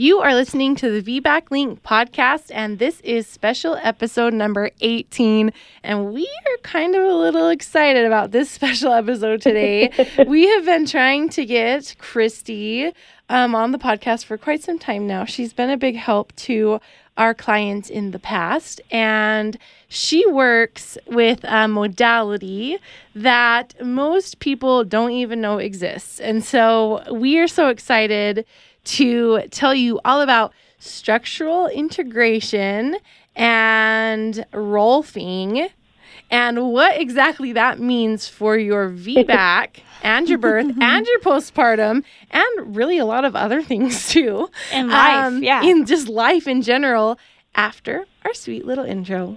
You are listening to the VBAC Link podcast, and this is special episode number 18. And we are kind of a little excited about this special episode today. we have been trying to get Kristy um, on the podcast for quite some time now. She's been a big help to our clients in the past, and she works with a modality that most people don't even know exists. And so we are so excited to tell you all about structural integration and rolfing and what exactly that means for your VBAC and your birth and your postpartum and really a lot of other things too. In life, um, yeah. In just life in general after our sweet little intro.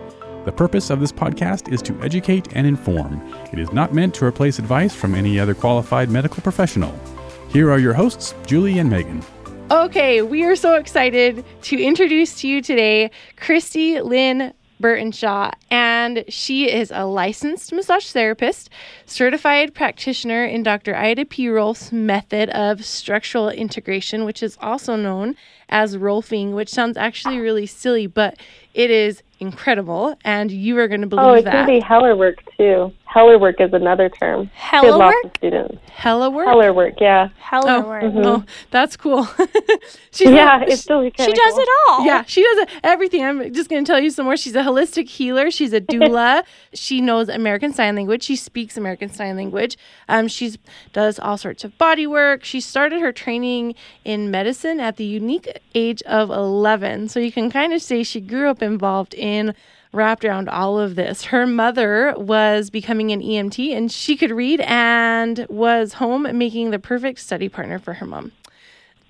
The purpose of this podcast is to educate and inform. It is not meant to replace advice from any other qualified medical professional. Here are your hosts, Julie and Megan. Okay, we are so excited to introduce to you today Kristy Lynn Burtenshaw, and she is a licensed massage therapist, certified practitioner in Dr. Ida P. Rolf's method of structural integration, which is also known as rolfing, which sounds actually really silly, but it is incredible, and you are going to believe oh, that. Oh, it that. can be Heller work too. Heller work is another term. Heller work? Students. Heller work? Heller work, yeah. Heller oh, work. Mm-hmm. Oh, that's cool. She's yeah, it's still She does cool. it all. Yeah, she does everything. I'm just going to tell you some more. She's a holistic healer. She's a doula. she knows American Sign Language. She speaks American Sign Language. Um, she does all sorts of body work. She started her training in medicine at the unique age of 11. So you can kind of say she grew up involved in wrapped around all of this. Her mother was becoming an EMT and she could read and was home making the perfect study partner for her mom.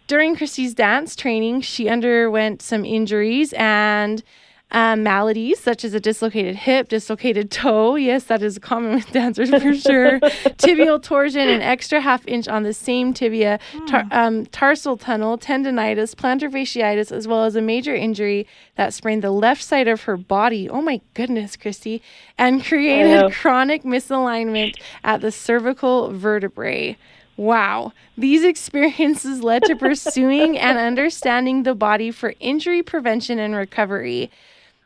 During Kristy's dance training, she underwent some injuries and um, maladies such as a dislocated hip, dislocated toe. Yes, that is common with dancers for sure. Tibial torsion, an extra half inch on the same tibia, tar- hmm. um, tarsal tunnel, tendonitis, plantar fasciitis, as well as a major injury that sprained the left side of her body. Oh my goodness, Kristy, and created chronic misalignment at the cervical vertebrae. Wow. These experiences led to pursuing and understanding the body for injury prevention and recovery.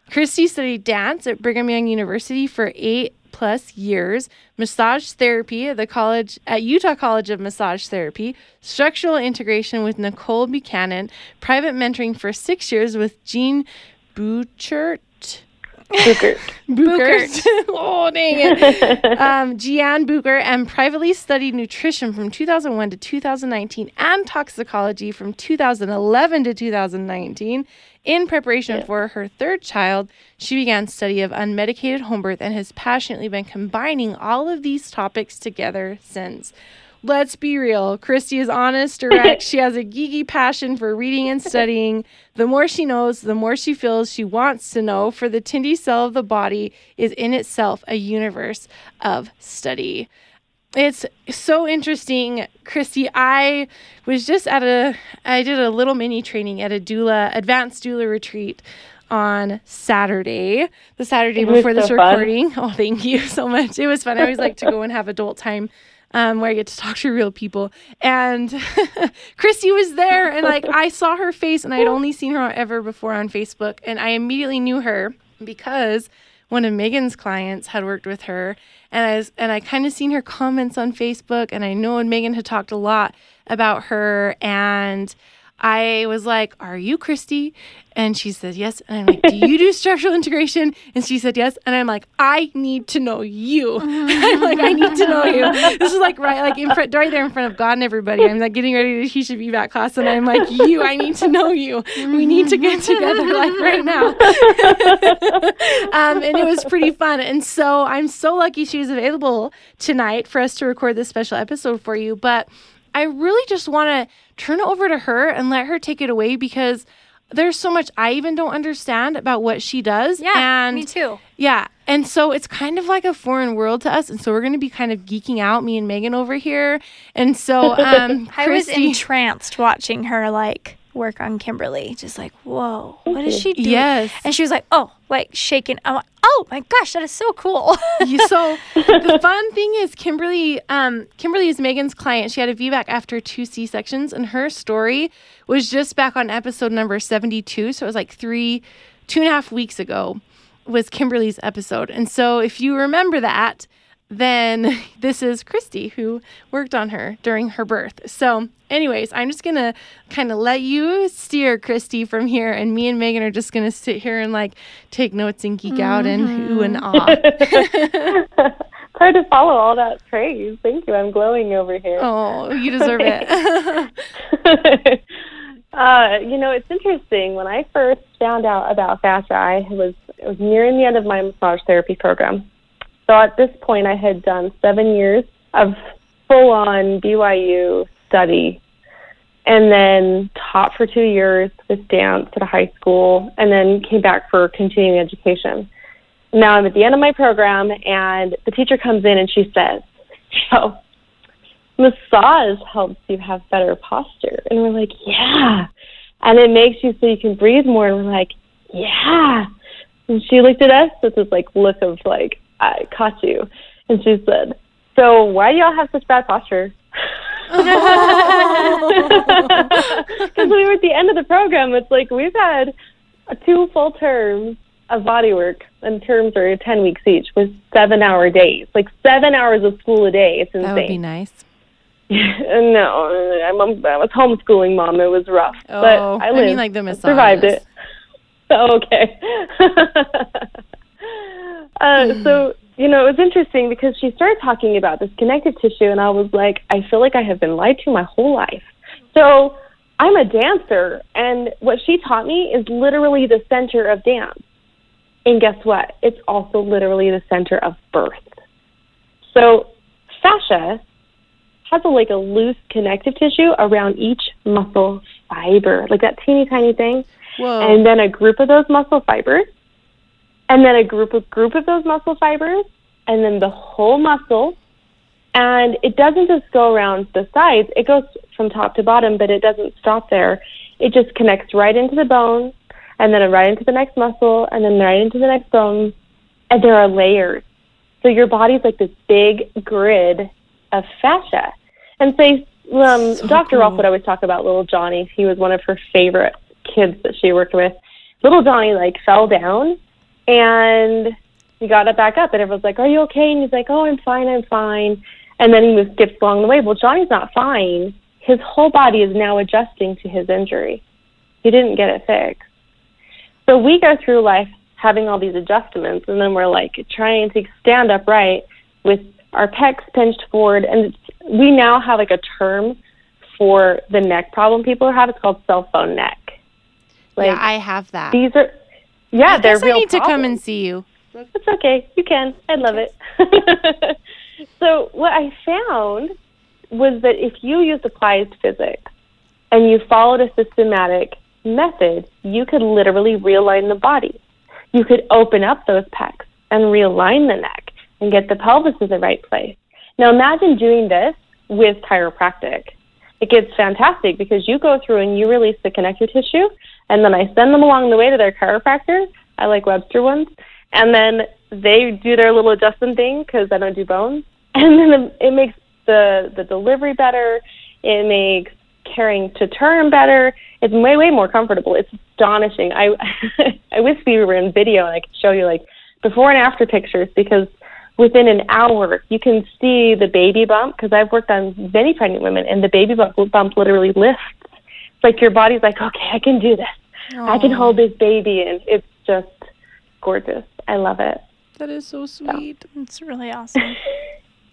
Kristy studied dance at Brigham Young University for eight plus years, massage therapy at the college at Utah College of Massage Therapy, structural integration with Nicole Buchanan, private mentoring for six years with Jean Bouchert. Bukert. Bukert. oh, dang it. Um, Gian Booker and privately studied nutrition from 2001 to 2019 and toxicology from 2011 to 2019. In preparation yeah. for her third child, she began study of unmedicated home birth and has passionately been combining all of these topics together since. Let's be real. Kristy is honest, direct. she has a geeky passion for reading and studying. The more she knows, the more she feels she wants to know, for the Tindy cell of the body is in itself a universe of study. It's so interesting, Kristy. I was just at a, I did a little mini training at a doula, advanced doula retreat on Saturday, the Saturday before this recording. Fun. Oh, thank you so much. It was fun. I always like to go and have adult time um, where I get to talk to real people. And Kristy was there, and like I saw her face, and I'd only seen her ever before on Facebook, and I immediately knew her because one of Megan's clients had worked with her, and I was, and I kind of seen her comments on Facebook, and I know Megan had talked a lot about her, and I was like, "Are you Kristy?" And she said, Yes. And I'm like, Do you do structural integration? And she said, Yes. And I'm like, I need to know you. I'm like, I need to know you. This is like right like in front right there in front of God and everybody. I'm like getting ready to teach a VBAC class and I'm like, You, I need to know you. We need to get together like right now. um, and it was pretty fun. And so I'm so lucky she was available tonight for us to record this special episode for you. But I really just want to turn it over to her and let her take it away because there's so much I even don't understand about what she does. Yeah, and me too. Yeah. And so it's kind of like a foreign world to us. And so we're going to be kind of geeking out, me and Megan over here. And so um, I was entranced watching her like work on Kimberly. Just like, whoa, what is she doing? Yes. And she was like, oh, like shaking. I'm like, oh my gosh, that is so cool. You- so the fun thing is Kimberly um Kimberly is Megan's client. She had a VBAC after two C-sections and her story was just back on episode number 72. So it was like three, two and a half weeks ago was Kimberly's episode. And so if you remember that, then this is Kristy who worked on her during her birth. So anyways, I'm just gonna kind of let you steer Kristy from here and me and Megan are just gonna sit here and like take notes and geek out and ooh and ah. it's hard to follow all that praise. Thank you. I'm glowing over here. Oh, you deserve it. uh, you know, it's interesting. When I first found out about fascia, I was it was nearing the end of my massage therapy program. So at this point, I had done seven years of full-on BYU study, and then taught for two years with dance at a high school, and then came back for continuing education. Now I'm at the end of my program, and the teacher comes in and she says, "So." massage helps you have better posture. And we're like, yeah. And it makes you so you can breathe more. And we're like, yeah. And she looked at us with this like look of like, I caught you. And she said, so why do y'all have such bad posture? Because we were at the end of the program. It's like we've had two full terms of body work, and terms are 10 weeks each, with seven hour days. Like seven hours of school a day. It's insane. that would be nice. no, I'm, I was homeschooling mom. It was rough, Oh, but I I lived. mean like the I survived it. Okay. Uh, so you know, it was interesting because she started talking about this connective tissue, and I was like, I feel like I have been lied to my whole life. So I'm a dancer, and what she taught me is literally the center of dance. And guess what? It's also literally the center of birth. So fascia has a, like a loose connective tissue around each muscle fiber, like that teeny tiny thing, Whoa. and then a group of those muscle fibers, and then a group of group of those muscle fibers, and then the whole muscle. And it doesn't just go around the sides; it goes from top to bottom, but it doesn't stop there. It just connects right into the bone, and then right into the next muscle, and then right into the next bone. And there are layers. So your body's like this big grid of fascia. And say, um, So Dr. Rolf would always talk about little Johnny. He was one of her favorite kids that she worked with. Little Johnny like fell down and he got it back up and everyone's like, Are you okay? And he's like, Oh, I'm fine, I'm fine. And then he was skips along the way. Well, Johnny's not fine. His whole body is now adjusting to his injury. He didn't get it fixed. So we go through life having all these adjustments, and then we're like trying to stand upright with our pecs pinched forward. And it's, we now have like a term for the neck problem people have. It's called cell phone neck. Like yeah, I have that. these are, yeah, I they're guess I real need to come and see you. It's okay. You can. I love it. so what I found was that if you used applied physics and you followed a systematic method, you could literally realign the body. You could open up those pecs and realign the neck and get the pelvis in the right place. Now imagine doing this with chiropractic. It gets fantastic because you go through and you release the connective tissue, and then I send them along the way to their chiropractor. I like Webster ones, and then they do their little adjustment thing because I don't do bones, and then it makes the the delivery better. It makes carrying to term better. It's way way more comfortable. It's astonishing. I I wish we were in video and I could show you like before and after pictures because within an hour you can see the baby bump because I've worked on many pregnant women and the baby bump bump literally lifts. Like your body's like, okay, I can do this. I can hold this baby, and it's just gorgeous. I love it. That is so sweet. It's really awesome.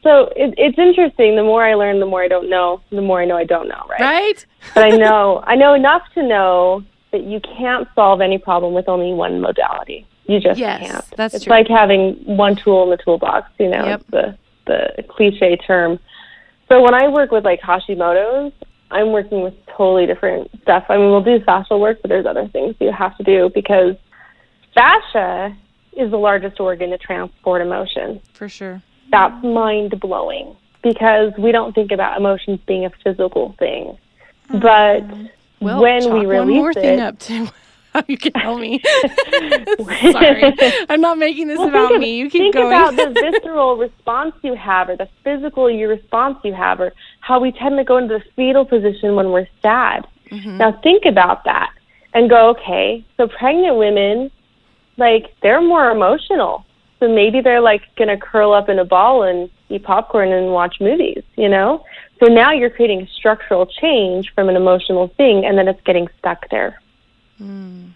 So it, it's interesting. The more I learn, the more I don't know. The more I know I don't know, right? Right? But I know I know enough to know that you can't solve any problem with only one modality. You just Yes, can't. that's it's true. like having one tool in the toolbox. You know, Yep. the the cliche term. So when I work with like Hashimoto's, I'm working with totally different stuff. I mean, we'll do fascial work, but there's other things you have to do because fascia is the largest organ to transport emotion. For sure. That's mind blowing because we don't think about emotions being a physical thing. Mm. But Well, when we one more release thing it, up to how you can tell me. Sorry, I'm not making this Well, about think, me. You keep think going. about the visceral response you have, or the physical response you have, or how we tend to go into the fetal position when we're sad. Mm-hmm. Now think about that and go, okay, so pregnant women, like they're more emotional. So maybe they're like gonna curl up in a ball and eat popcorn and watch movies, you know? So now you're creating a structural change from an emotional thing and then it's getting stuck there. Mm.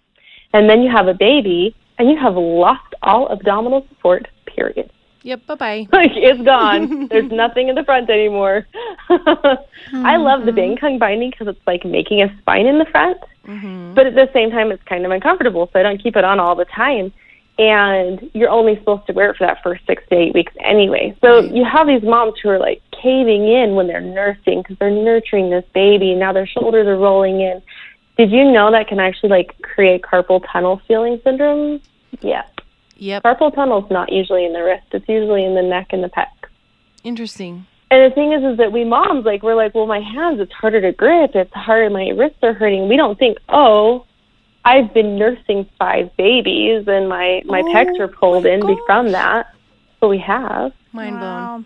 And then you have a baby and you have lost all abdominal support, period. Yep. Bye bye. Like it's gone. There's nothing in the front anymore. I love the Bengkung binding because it's like making a spine in the front, hmm but at the same time it's kind of uncomfortable, so I don't keep it on all the time. And you're only supposed to wear it for that first six to eight weeks anyway. So Right. you have these moms who are like caving in when they're nursing because they're nurturing this baby. and Now their shoulders are rolling in. Did you know that can actually like create carpal tunnel feeling syndrome? Yeah. Yep. Carpal tunnel's not usually in the wrist. It's usually in the neck and the pec. Interesting. And the thing is, is that we moms, like, we're like, well, my hands, it's harder to grip. It's harder. My wrists are hurting. We don't think, oh, I've been nursing five babies and my, my Oh, pecs are pulled in be- from that. But we have. Mind blown. wow.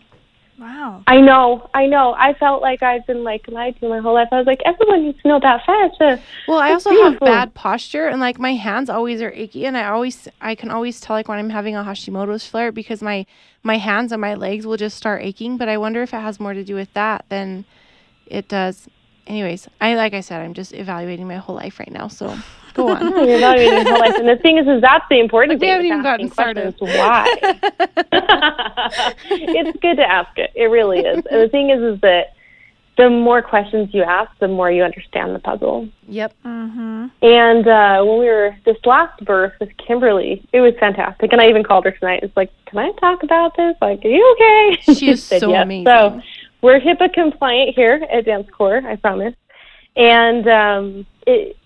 Wow. I know. I know. I felt like I've been, like, lied to my whole life. I was like, everyone needs to know about fascia. Well, I That's also have bad posture, and like my hands always are achy, and I always I can always tell like when I'm having a Hashimoto's flare because my my hands and my legs will just start aching. But I wonder if it has more to do with that than it does. Anyways, I like I said, I'm just evaluating my whole life right now. So go on. You're evaluating your whole life. And the thing is, is that's the important Like, we thing. haven't even gotten questions. Why? it's good to ask it. It really is. And the thing is, is that the more questions you ask, the more you understand the puzzle. yep. Mm-hmm. And uh, when we were this last birth with Kimberly, it was fantastic. And I even called her tonight. It's like, can I talk about this? Like, are you okay? She is said so yes. amazing. So we're HIPAA compliant here at Dance Core, I promise. And um, it, it,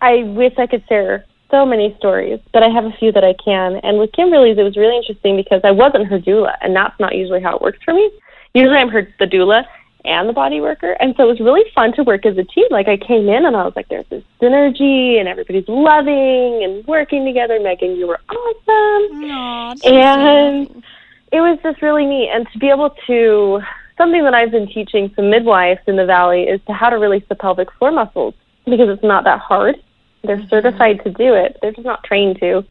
I wish I could share so many stories, but I have a few that I can. And with Kimberly's, it was really interesting because I wasn't her doula, and that's not usually how it works for me. Usually, I'm her the doula and the body worker, and so it was really fun to work as a team. Like I came in and I was like, "There's this synergy, and everybody's loving and working together." Megan, you were awesome Aw, and it was just really neat and to be able to something that i've been teaching some midwives in the valley is to how to release the pelvic floor muscles because it's not that hard they're certified to do it they're just not trained to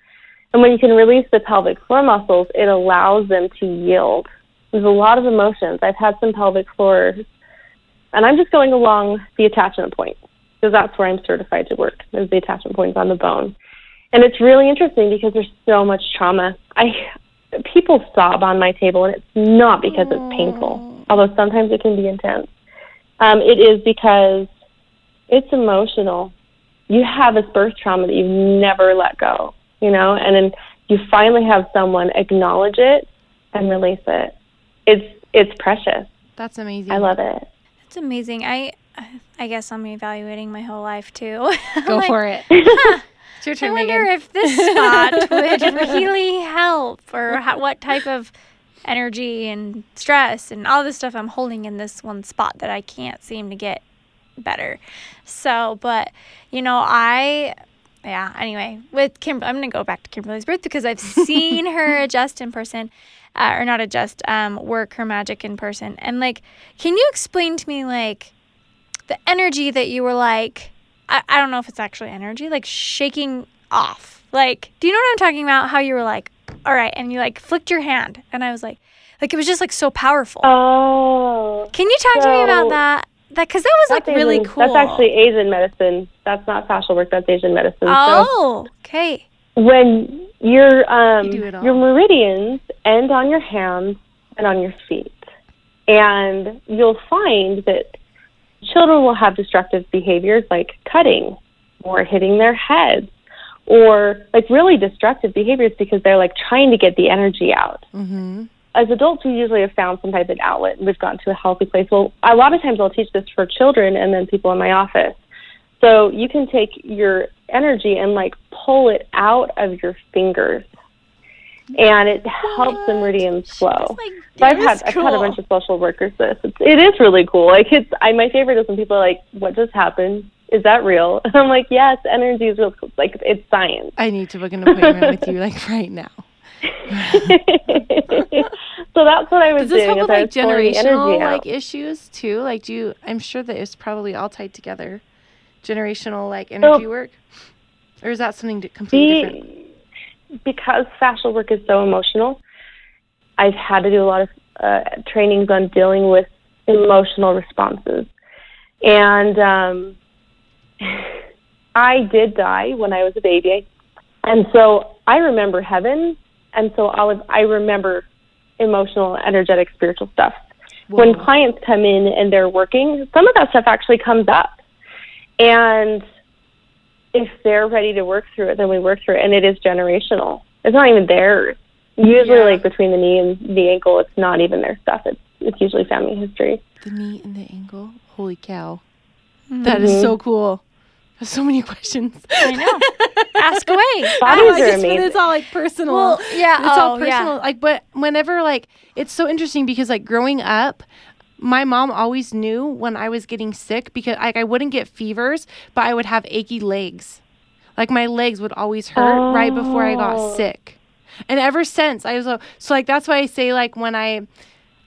and when you can release the pelvic floor muscles it allows them to yield there's a lot of emotions i've had some pelvic floors and i'm just going along the attachment point because that's where i'm certified to work is the attachment points on the bone and it's really interesting because there's so much trauma. I people sob on my table, and it's not because it's painful, although sometimes it can be intense. Um, it is because it's emotional. You have this birth trauma that you've never let go, you know, and then you finally have someone acknowledge it and release it. It's it's precious. That's amazing. I love it. That's amazing. I I guess I'm evaluating my whole life too. Go Like, for it. it's your I wonder Megan. if this spot would really help, or how, what type of energy and stress and all this stuff I'm holding in this one spot that I can't seem to get better. So, but you know, I yeah. Anyway, with Kim, I'm gonna go back to Kimberly's birth because I've seen her adjust in person, uh, or not adjust, um, work her magic in person. And like, can you explain to me like the energy that you were like? I, I don't know if it's actually energy, like shaking off. Like, do you know what I'm talking about? How you were like, all right, and you like flicked your hand, and I was like, like it was just like so powerful. Oh, Can you talk to me about that? That because that was like that's really cool. That's actually Asian medicine. That's not fascial work. That's Asian medicine. So Oh, okay. when your um You do it your meridians end on your hands and on your feet and you'll find that children will have destructive behaviors like cutting or hitting their heads or like really destructive behaviors because they're like trying to get the energy out Mm-hmm. As adults, we usually have found some type of outlet and we've gotten to a healthy place. Well, a lot of times I'll teach this for children and then people in my office. So you can take your energy and like pull it out of your fingers, and it helps the meridians flow. Like, So I've had is I've had a bunch of social workers this. It's, it is really cool. Like it's I my favorite is when people are like, "What just happened? Is that real?" And I'm like, "Yes, energy is real. Like it's science." I need to book an appointment with you like right now. so that's what I was Does this doing. help with like the generational like issues too? Like, do you? I'm sure that it's probably all tied together. Generational like energy work, or is that something completely different? Because fascial work is so emotional, I've had to do a lot of uh, trainings on dealing with emotional responses. And um, I did die when I was a baby. And so I remember heaven. And so I, was, I remember emotional, energetic, spiritual stuff. When clients come in and they're working, some of that stuff actually comes up. And if they're ready to work through it, then we work through it, and it is generational. It's not even theirs. Usually, Yeah. like between the knee and the ankle, it's not even their stuff. It's it's usually family history. The knee and the ankle. Holy cow. That is Mhm. so cool. There's so many questions. I know. Ask away. Bodies I know, are just amazing. it's all like personal. Well, yeah. it's all oh, personal. yeah. Like, but whenever like it's so interesting because like growing up, my mom always knew when I was getting sick because like I wouldn't get fevers, but I would have achy legs. Like my legs would always hurt right before I got Oh. sick. And ever since I was uh, so like that's why I say like when I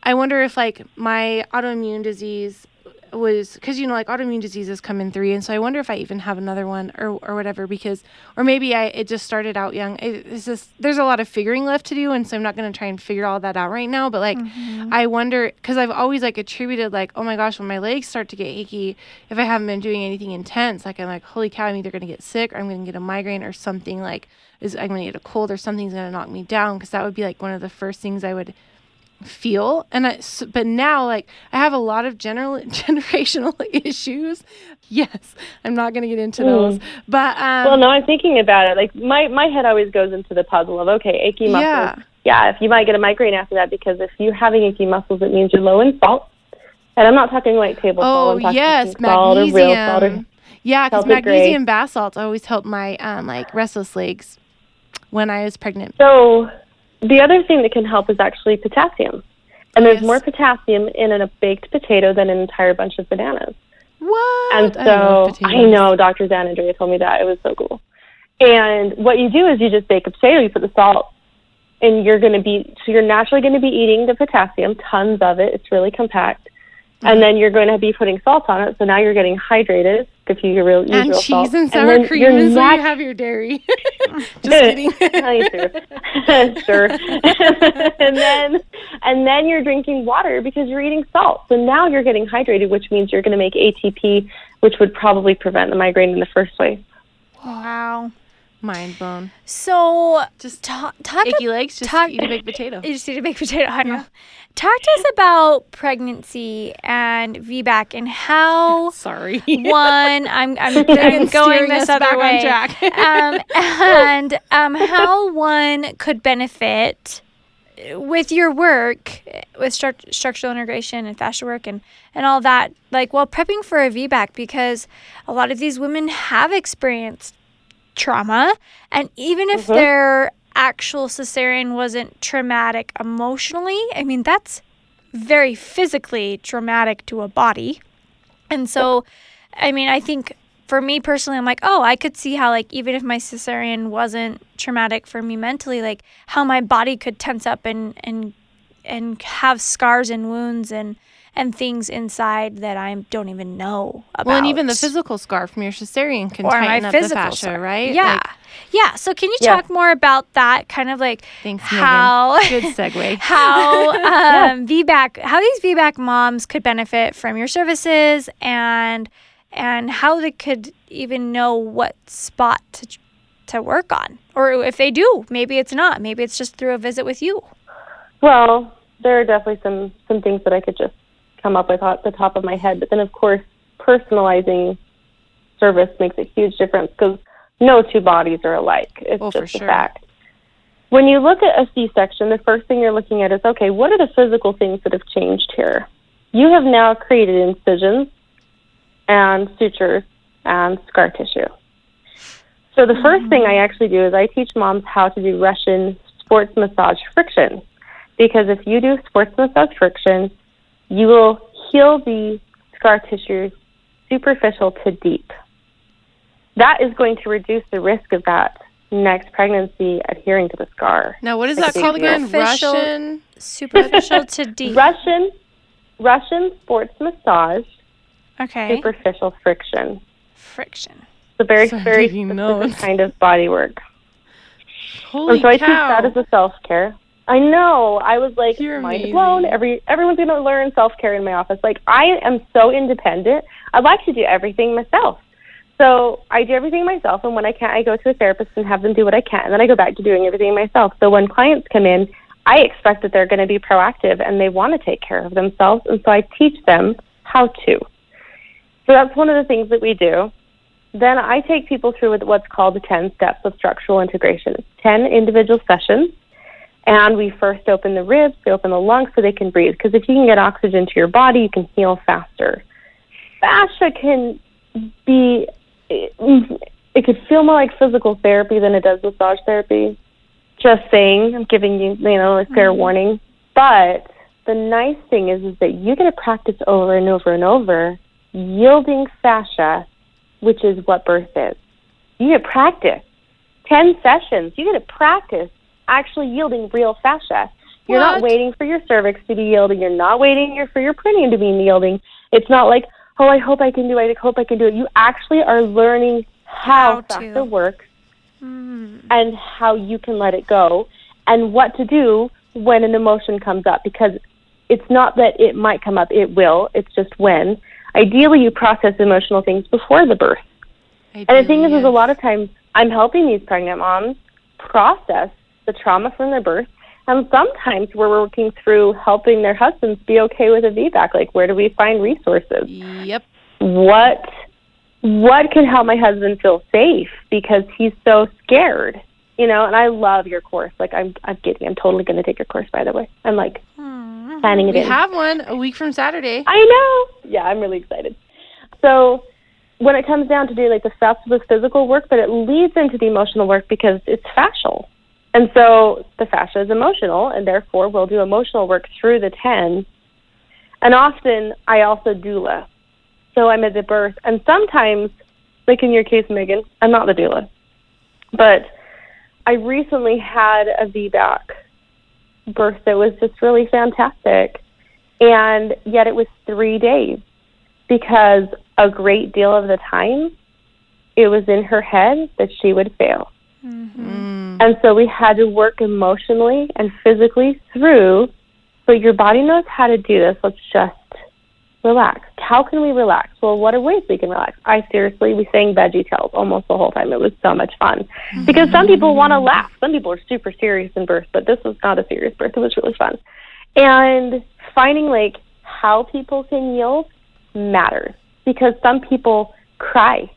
I wonder if like my autoimmune disease was because you know like autoimmune diseases come in three and so i wonder if i even have another one or or whatever because or maybe i it just started out young. It, it's just there's a lot of figuring left to do and so i'm not going to try and figure all that out right now but like mm-hmm. i wonder because i've always like attributed like oh my gosh when my legs start to get achy if i haven't been doing anything intense like i'm like holy cow i'm either going to get sick or i'm going to get a migraine or something like is i'm going to get a cold or something's going to knock me down because that would be like one of the first things i would feel and I, but now like i have a lot of general generational issues yes i'm not going to get into those but um well, no, I'm thinking about it. Like my my head always goes into the puzzle of okay, achy muscles. Yeah. Yeah, if you might get a migraine after that because if you're having achy muscles, it means you're low in salt. And I'm not talking like table salt. oh I'm talking yes salt or real salt or magnesium yeah because magnesium bath salts always help my um like restless legs when i was pregnant So the other thing that can help is actually potassium. And there's Yes. more potassium in a baked potato than an entire bunch of bananas. what And I so I, potatoes. know Dr. Zan Andrea told me that. It was so cool. And what you do is you just bake a potato, you put the salt, and you're going to be, so you're naturally going to be eating the potassium, tons of it. It's really compact. Mm-hmm. And then you're going to be putting salt on it. So now you're getting hydrated if you real, use and cheese salt. and sour then cream you're and you have your dairy just kidding Honey, sure. sure. and then and then you're drinking water because you're eating salt. So now you're getting hydrated, which means you're going to make ATP, which would probably prevent the migraine in the first place. Wow. Mind blown So, just ta- talk achy legs just talk- eat a baked potato You just need a baked potato. I know. Talk to us about pregnancy and VBAC and how sorry one I'm I'm, I'm going this other way. track. um, and um, how one could benefit with your work with stru- structural integration and fascia work and, and all that, like while prepping for a VBAC, because a lot of these women have experienced trauma, and even if Mhm. their actual cesarean wasn't traumatic emotionally, I mean, that's very physically traumatic to a body. And so, I mean, I think for me personally, I'm like, oh, I could see how, like, even if my cesarean wasn't traumatic for me mentally, like, how my body could tense up and, and, and have scars and wounds and, and things inside that I don't even know about. Well, and even the physical scar from your cesarean can or my tighten up the fascia, scar. right? Yeah. Like, yeah. So, can you Yeah. talk more about that? Kind of like thanks, how. Megan. Good segue. how um, VBAC, how these VBAC moms could benefit from your services, and and how they could even know what spot to to work on, or if they do, maybe it's not. Maybe it's just through a visit with you. Well, there are definitely some some things that I could just come up with off the top of my head, but then of course personalizing service makes a huge difference because no two bodies are alike. It's Oh, just a fact. when you look at a C-section, the first thing you're looking at is okay, what are the physical things that have changed here? You have now created incisions and sutures and scar tissue. So the 1st thing mm-hmm. I actually do is I teach moms how to do Russian sports massage friction. Because if you do sports massage friction, you will heal the scar tissue superficial to deep. That is going to reduce the risk of that next pregnancy adhering to the scar. Now, what is that called again? superficial- Russian. Superficial to deep. Russian Russian sports massage Okay. superficial friction. Friction. It's a very So very specific notes. kind of body work. Holy and so I teach that as a self care. I know. I was like You're mind amazing. blown. Every everyone's gonna learn self care in my office. Like I am so independent. I like to do everything myself. So I do everything myself, and when I can't, I go to a therapist and have them do what I can, and then I go back to doing everything myself. So when clients come in, I expect that they're going to be proactive and they want to take care of themselves, and so I teach them how to. So that's one of the things that we do. Then I take people through what's called the 10 steps of structural integration. 10 individual sessions, and we first open the ribs, we open the lungs so they can breathe. Because if you can get oxygen to your body, you can heal faster. Fascia can be, it, it could feel more like physical therapy than it does massage therapy. Just saying, I'm giving you, you know, a fair mm-hmm. warning. But the nice thing is, is that you get to practice over and over and over yielding fascia, which is what birth is. You get to practice. 10 sessions, you get to practice actually yielding real fascia. You're not waiting for your cervix to be yielding. You're not waiting for your perineum to be yielding. It's not like, oh, I hope I can do it. I hope I can do it. You actually are learning how, How to. fascia works Mm. and how you can let it go and what to do when an emotion comes up because it's not that it might come up, it will. It's just when. Ideally, you process emotional things before the birth. And the thing is, is a lot of times I'm helping these pregnant moms process the trauma from their birth. And sometimes we're working through helping their husbands be okay with a VBAC. Like, where do we find resources? Yep. what what can help my husband feel safe because he's so scared you know and i love your course like i'm i'm getting i'm totally going to take your course by the way i'm like Mm. planning it We in have one a week from Saturday. i know yeah i'm really excited so when it comes down to doing like the of the physical work but it leads into the emotional work because it's fascial and so the fascia is emotional and therefore we'll do emotional work through the 10 and often i also doula. So I'm at the birth, and sometimes, like in your case, Megan, I'm not the doula, but I recently had a VBAC birth that was just really fantastic, and yet it was three days because a great deal of the time it was in her head that she would fail. Mm. And so we had to work emotionally and physically through. So your body knows how to do this. Let's just relax. How can we relax? Well, what are ways we can relax? I seriously, we sang Veggie Tales almost the whole time. It was so much fun because some people want to laugh. Some people are super serious in birth, but this was not a serious birth. It was really fun. And finding like how people can yield matters because some people cry,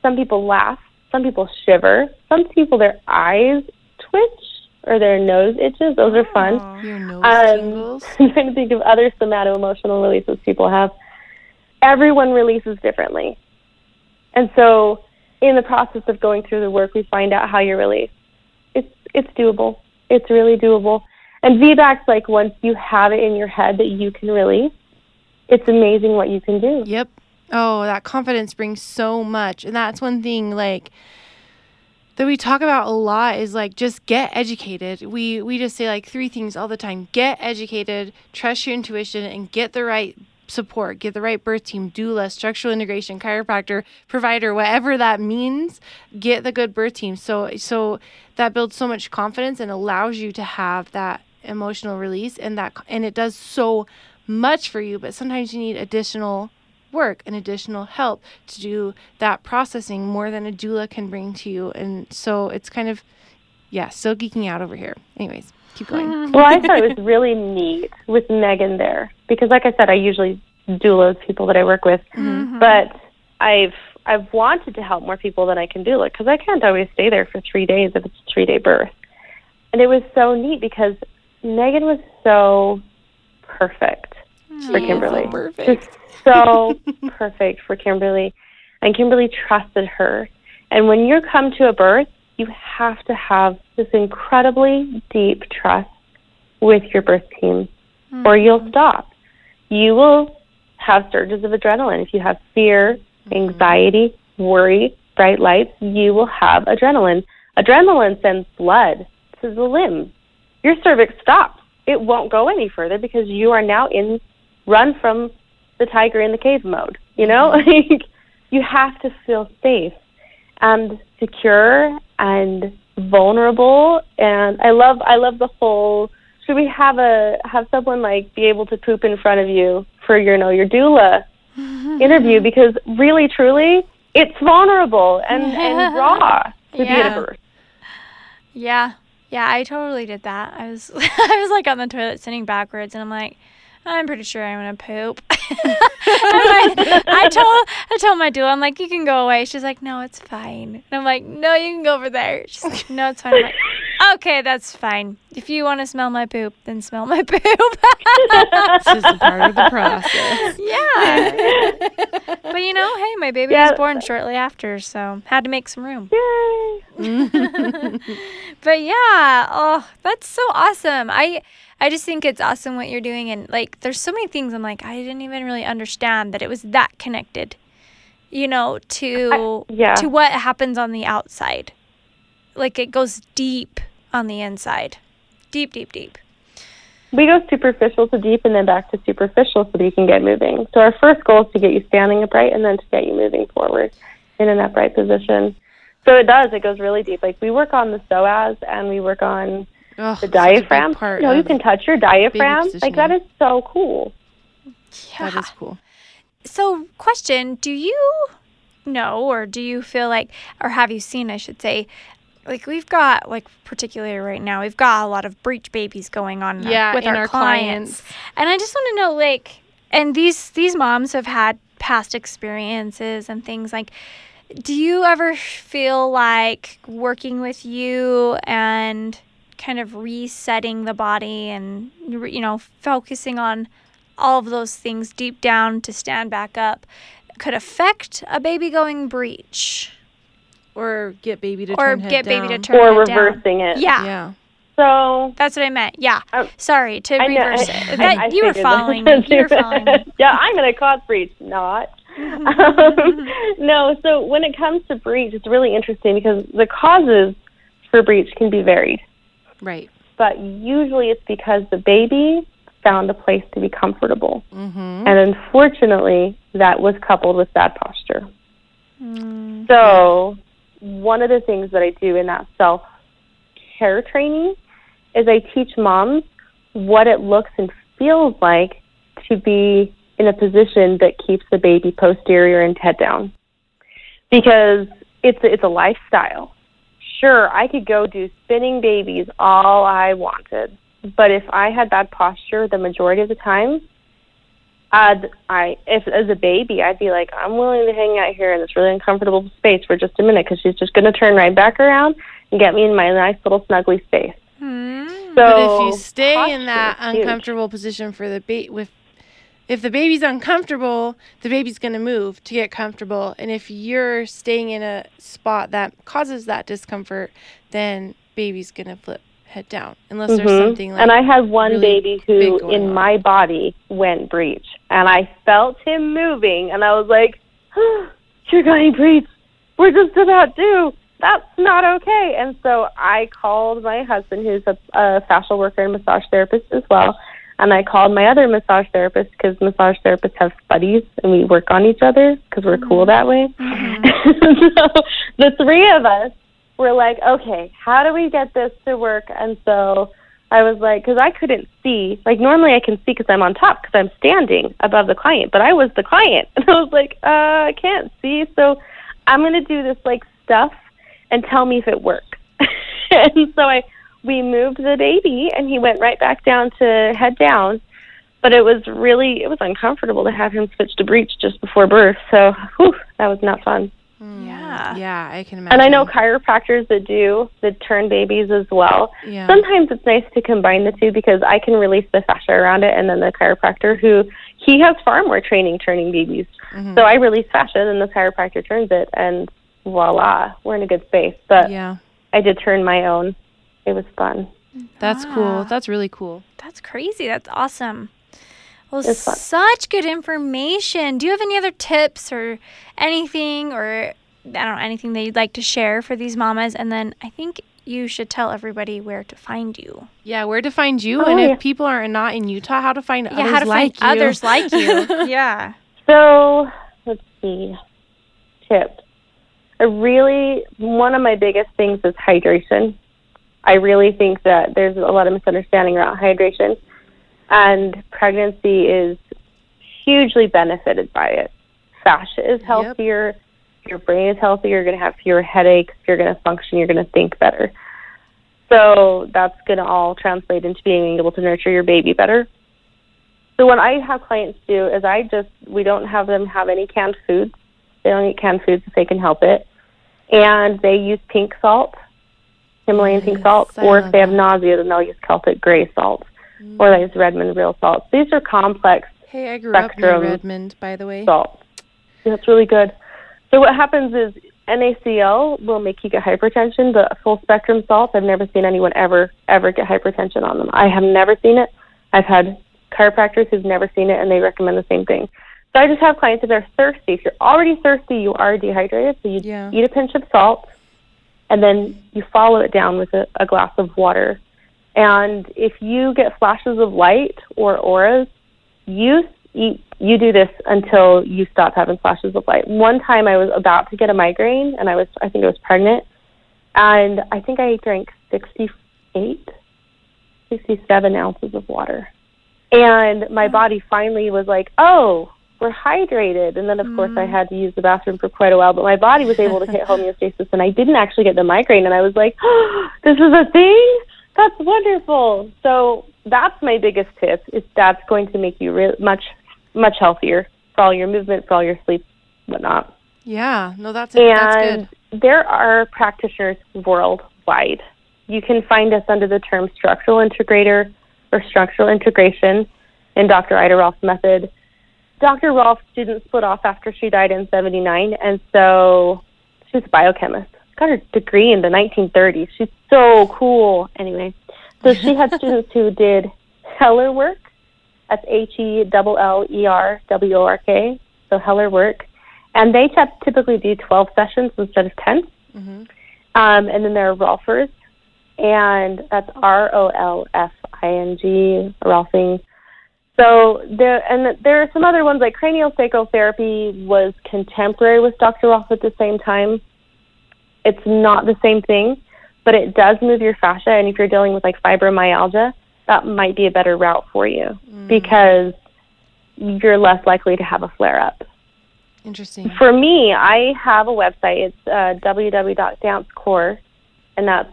some people laugh, some people shiver, some people their eyes twitch or their nose itches. Those are fun. Your Um. I'm trying to think of other somato emotional releases people have. Everyone releases differently. And so in the process of going through the work we find out how you release. It's it's doable. It's really doable. And VBAC's like once you have it in your head that you can release, it's amazing what you can do. Yep. Oh, that confidence brings so much. And that's one thing like that we talk about a lot is like just get educated. We we just say like three things all the time. Get educated, trust your intuition and get the right support, get the right birth team, doula, structural integration, chiropractor, provider, whatever that means, get the good birth team. So so that builds so much confidence and allows you to have that emotional release and that and it does so much for you, but sometimes you need additional work and additional help to do that processing more than a doula can bring to you. And so it's kind of, yeah, still geeking out over here. Anyways, keep going. Well, I thought it was really neat with Megan there because, like I said, I usually doulas people that I work with, Mhm. but I've I've wanted to help more people than I can doula because I can't always stay there for three days if it's a three day birth. and it was so neat because Megan was so perfect for Kimberly. so perfect. Just so perfect for Kimberly. And Kimberly trusted her. And when you come to a birth, you have to have this incredibly deep trust with your birth team, or you'll stop. You will have surges of adrenaline. If you have fear, anxiety, worry, bright lights, you will have adrenaline. Adrenaline sends blood to the limbs. Your cervix stops. It won't go any further because you are now in run from the tiger in the cave mode. You know, mm-hmm. like you have to feel safe and secure and vulnerable. And I love, I love the whole. Should we have a have someone like be able to poop in front of you for your, know, your doula interview? Because really, truly, it's vulnerable and and raw to be at Yeah. a birth. Yeah. Yeah, I totally did that. I was I was like on the toilet sitting backwards and I'm like, I'm pretty sure I'm gonna poop. I'm I told I told my doula, I'm like, you can go away. She's like, No, it's fine. And I'm like, No, you can go over there. She's like, No, it's fine. I'm like, Okay, that's fine. If you want to smell my poop, then smell my poop. It's just a part of the process. yeah. but you know, hey, my baby Yeah. was born shortly after, so had to make some room. Yay. But yeah, oh, that's so awesome. I I just think it's awesome what you're doing and like there's so many things I'm like I didn't even really understand that it was that connected. You know, to yeah. to what happens on the outside. Like it goes deep on the inside. Deep, deep, deep. We go superficial to deep and then back to superficial so that you can get moving. So our first goal is to get you standing upright and then to get you moving forward in an upright position. So it does, it goes really deep. Like we work on the psoas and we work on Oh, the such a big diaphragm. part you you can touch your diaphragm. Like that is so cool. Yeah. That is cool. So, question Do you know, or do you feel like, or have you seen, I should say, like we've got, like, particularly right now, we've got a lot of breech babies going on Yeah, with our, our clients. clients. And I just want to know, like, and these these moms have had past experiences and things like. Do you ever feel like working with you and kind of resetting the body and you know focusing on all of those things deep down to stand back up could affect a baby going breech Or get baby to or turn head get baby to turn or head down. reversing it. Yeah, Yeah. So that's what I meant. Yeah, Oh. sorry to I know- reverse I- it. I- That, I you were figured following me. You were following me. yeah, I'm going to cause breech, not. um, no, so when it comes to breech, it's really interesting because the causes for breech can be varied. Right. But usually it's because the baby found a place to be comfortable. Mm-hmm. And unfortunately, that was coupled with bad posture. Mm, So, one of the things that I do in that self care training is I teach moms what it looks and feels like to be in a position that keeps the baby posterior and head down. Because it's it's a lifestyle. Sure, I could go do spinning babies all I wanted, but if I had bad posture the majority of the time, I'd, I if as a baby I'd be like I'm willing to hang out here in this really uncomfortable space for just a minute because she's just going to turn right back around and get me in my nice little snuggly space. mm, So, But if you stay in that is huge. uncomfortable position for the baby, with if the baby's uncomfortable, the baby's going to move to get comfortable. And if you're staying in a spot that causes that discomfort, then baby's going to flip head down unless there's Mhm. something like and I had one really baby who in on. my body went breech, and I felt him moving, and I was like, "You're going breech. We're just about due. That's not okay." And so I called my husband, who's a, a fascial worker and massage therapist as well, and I called my other massage therapist because massage therapists have buddies, and we work on each other because we're cool that way. so the three of us were like, okay, how do we get this to work? And so I was like, because I couldn't see. Like normally I can see because I'm on top because I'm standing above the client, but I was the client, and I was like, uh, I can't see, so I'm gonna do this like stuff and tell me if it works. and so I we moved the baby, and he went right back down to head down. But it was really it was uncomfortable to have him switch to breech just before birth. So whew, that was not fun. Yeah. Yeah, I can imagine. And I know chiropractors that do that turn babies as well. Yeah. Sometimes it's nice to combine the two because I can release the fascia around it, and then the chiropractor who he has far more training turning babies. Mhm. So I release fascia, and the chiropractor turns it, and voila, we're in a good space. But yeah, I did turn my own. It was fun. that's Ah. cool. That's really cool. That's crazy. That's awesome. Well, It's fun. such good information. Do you have any other tips or anything or I don't know anything that you'd like to share for these mamas? And then I think you should tell everybody where to find you. Yeah, where to find you, Oh, and yeah. if people are not in Utah, how to find yeah, others how to like find you. others like you. yeah. So let's see. Tips. I really one of my biggest things is hydration. I really think that there's a lot of misunderstanding around hydration, and pregnancy is hugely benefited by it. Fascia is healthier. Your brain is healthier. You're going to have fewer headaches. You're going to function. You're going to think better. So that's going to all translate into being able to nurture your baby better. So what I have clients do is I just we don't have them have any canned foods. They don't eat canned foods if they can help it, and they use pink salt, Himalayan pink salt, I or if they have nausea, then they'll use Celtic gray salt, Mm. or they use Redmond real salts. These are complex Hey, I grew up Spectrum. near Redmond, by the way. salt. That's really good. So what happens is NaCl will make you get hypertension, but full spectrum salts, I've never seen anyone ever ever get hypertension on them. I have never seen it. I've had chiropractors who've never seen it, and they recommend the same thing. So I just have clients if they're thirsty. If you're already thirsty, you are dehydrated, so you Yeah. eat a pinch of salt, and then you follow it down with a, a glass of water. And if you get flashes of light or auras, you you, you do this until you stop having flashes of light. One time I was about to get a migraine and I was I think I was pregnant and I think I drank 68 67 ounces of water. And my mm. body finally was like, "Oh, we're hydrated." And then of course I mm. had to use the bathroom for quite a while, but my body was able to hit homeostasis and I didn't actually get the migraine and I was like, oh, "This is a thing? That's wonderful." So that's my biggest tip is that's going to make you re- much much healthier for all your movement, for all your sleep, whatnot. Yeah, no, that's it. That's And good. there are practitioners worldwide. You can find us under the term structural integrator or structural integration in Dr. Ida Rolf's method. Dr. Rolf's didn't split off after she died in 79, and so she's a biochemist. Got her degree in the 1930s. She's so cool. Anyway, so she had students who did Hellerwork. That's H E L L E R W O R K. So Hellerwork. And they typically do 12 sessions instead of 10. hmm Um, and then there are Rolfers, and that's R O L F I N G, Rolfing. So there, and there are some other ones like cranial therapy was contemporary with Dr. Rolf at the same time. It's not the same thing, but it does move your fascia. And if you're dealing with like fibromyalgia, that might be a better route for you because you're less likely to have a flare up. Interesting. For me, I have a website. It's uh, www.dancecore, and that's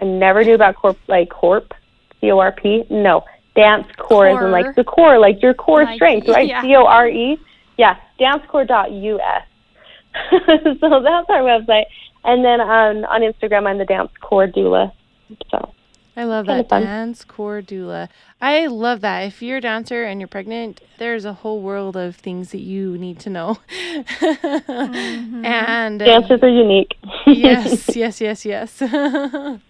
I never knew about corp like corp, C O R P. No, dance core Core. like the core, like your core Like, strength, right? yeah. C O R E. Yeah, dancecore.us. so that's our website, and then on on Instagram, I'm the dance core doula. So I love Kinda that dance core doula. I love that. If you're a dancer and you're pregnant, there's a whole world of things that you need to know. And uh, dancers are unique. yes, yes, yes, yes.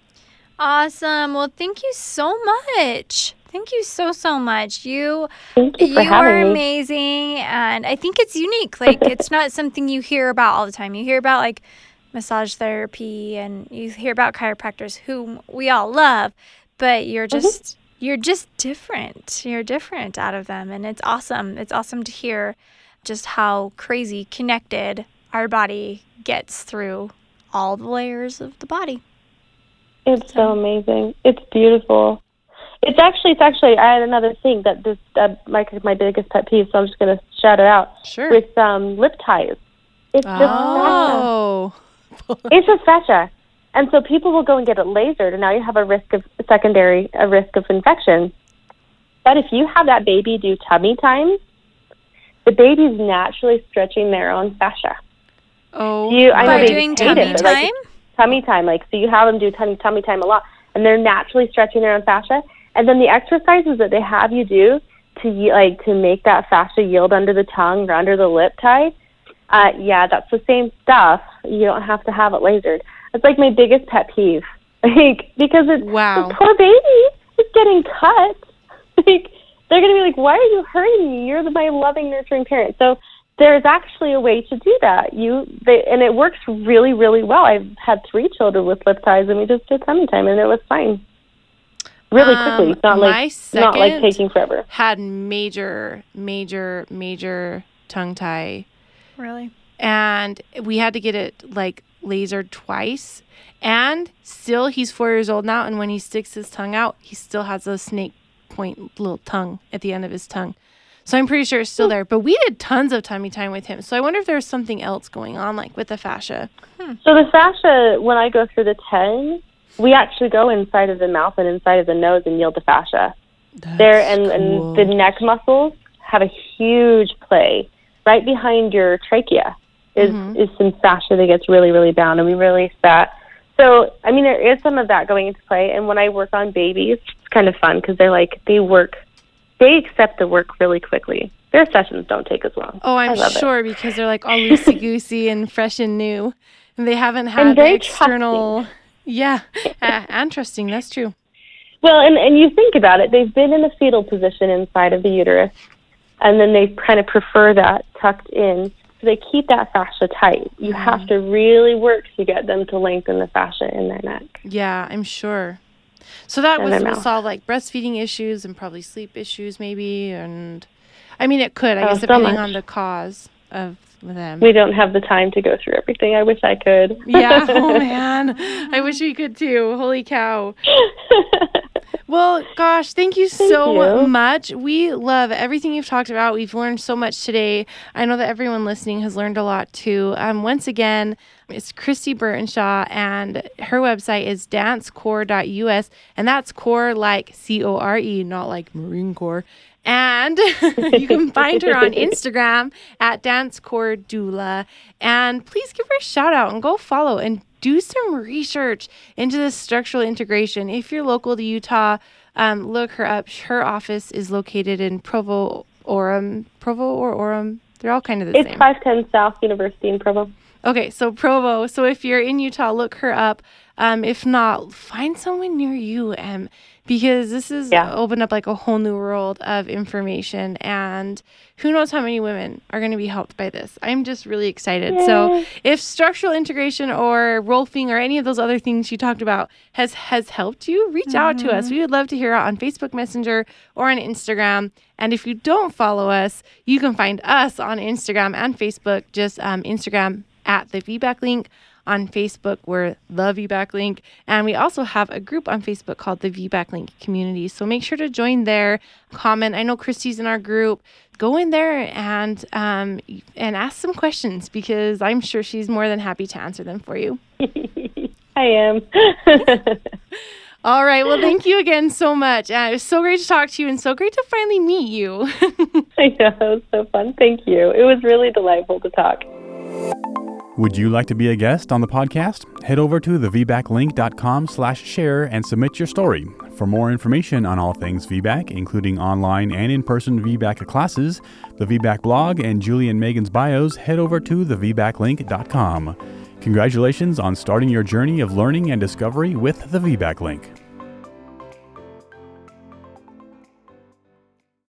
Awesome. Well, thank you so much. Thank you so so much. You Thank you for you are having me. amazing and I think it's unique. Like it's not something you hear about all the time. You hear about like massage therapy and you hear about chiropractors whom we all love, but you're Mm-hmm. just you're just different. You're different out of them and it's awesome. It's awesome to hear just how crazy connected our body gets through all the layers of the body. It's so amazing. It's beautiful. It's actually, it's actually. I had another thing that this, uh, my my biggest pet peeve. So I'm just gonna shout it out sure. with um, lip ties. It's just oh. It's just fascia, and so people will go and get it lasered, and now you have a risk of secondary, a risk of infection. But if you have that baby do tummy time, the baby's naturally stretching their own fascia. Oh, You- I know By they doing hate it, tummy like, time? tummy time. Like, so you have them do tummy, tummy time a lot, and they're naturally stretching their own fascia. And then the exercises that they have you do to like to make that fascia yield under the tongue or under the lip tie. Uh, yeah, that's the same stuff. You don't have to have it lasered. It's like my biggest pet peeve, like because it's Wow. the poor baby is getting cut. Like they're gonna be like, "Why are you hurting me? You're the, my loving, nurturing parent." So there's actually a way to do that. You they, and it works really, really well. I've had three children with lip ties, and we just did tummy time, and it was fine. Really Um, quickly, It's not like not like taking forever. Had major, major, major tongue tie Really? and we had to get it like lasered twice. And still, he's four years old now. And when he sticks his tongue out, he still has a snake point little tongue at the end of his tongue. So I'm pretty sure it's still hmm. there. But we did tons of tummy time with him. So I wonder if there's something else going on, like with the fascia. Hmm. So the fascia, when I go through the ten, we actually go inside of the mouth and inside of the nose and yield the fascia. there and, and the neck muscles have a huge play right behind your trachea is is some fascia that gets really really bound and we release that so i mean there is some of that going into play and when i work on babies it's kind of fun because they're like they work they accept the work really quickly their sessions don't take as long Oh, I'm love it. sure because they're like all loosey goosey and fresh and new, and they haven't had the external. Yeah, uh, and trusting. That's true. Well, and, and you think about it, they've been in a fetal position inside of the uterus, and then they kind of prefer that tucked in. So they keep that fascia tight. You mm-hmm. have to really work to get them to lengthen the fascia in their neck. Yeah, I'm sure. So that was mouth. solve like breastfeeding issues and probably sleep issues, maybe. And I mean, it could, I Oh, guess, so depending much. on the cause of them. We don't have the time to go through everything. I wish I could. yeah. Oh man, I wish we could too. Holy cow. Well, gosh, thank you so you. much. We love everything you've talked about. We've learned so much today. I know that everyone listening has learned a lot too. Um, once again, it's Kristy Burtenshaw, and her website is dancecore.us, and that's core like C O R E, not like Marine Corps. And you can find her on Instagram at Dancecore Doula. And please give her a shout out and go follow and do some research into this structural integration. If you're local to Utah, um, look her up. Her office is located in Provo, Orem, Provo or Orem. They're all kind of the same. it's 510 South University in Provo. Okay, so Provo. So if you're in Utah, look her up. Um, if not, find someone near you, um, because this is Yeah. opened up like a whole new world of information, and who knows how many women are going to be helped by this. I'm just really excited. So if structural integration or rolfing or any of those other things you talked about has has helped you, reach out to us. We would love to hear it on Facebook Messenger or on Instagram. And if you don't follow us, you can find us on Instagram and Facebook. Just um, Instagram at the VBAC link. On Facebook, we're the VBAC link. And we also have a group on Facebook called the VBAC link community. So make sure to join there, comment. I know Kristy's in our group. Go in there and um, and ask some questions because I'm sure she's more than happy to answer them for you. I am. All right. Well, thank you again so much. Uh, it was so great to talk to you and so great to finally meet you. I know, it was so fun. Thank you. It was really delightful to talk. Would you like to be a guest on the podcast? Head over to thevbaclink.com slash share and submit your story. For more information on all things VBAC, including online and in-person VBAC classes, the VBAC blog, and Julie and Megan's bios, head over to thevbaclink.com. Congratulations on starting your journey of learning and discovery with the VBAC Link.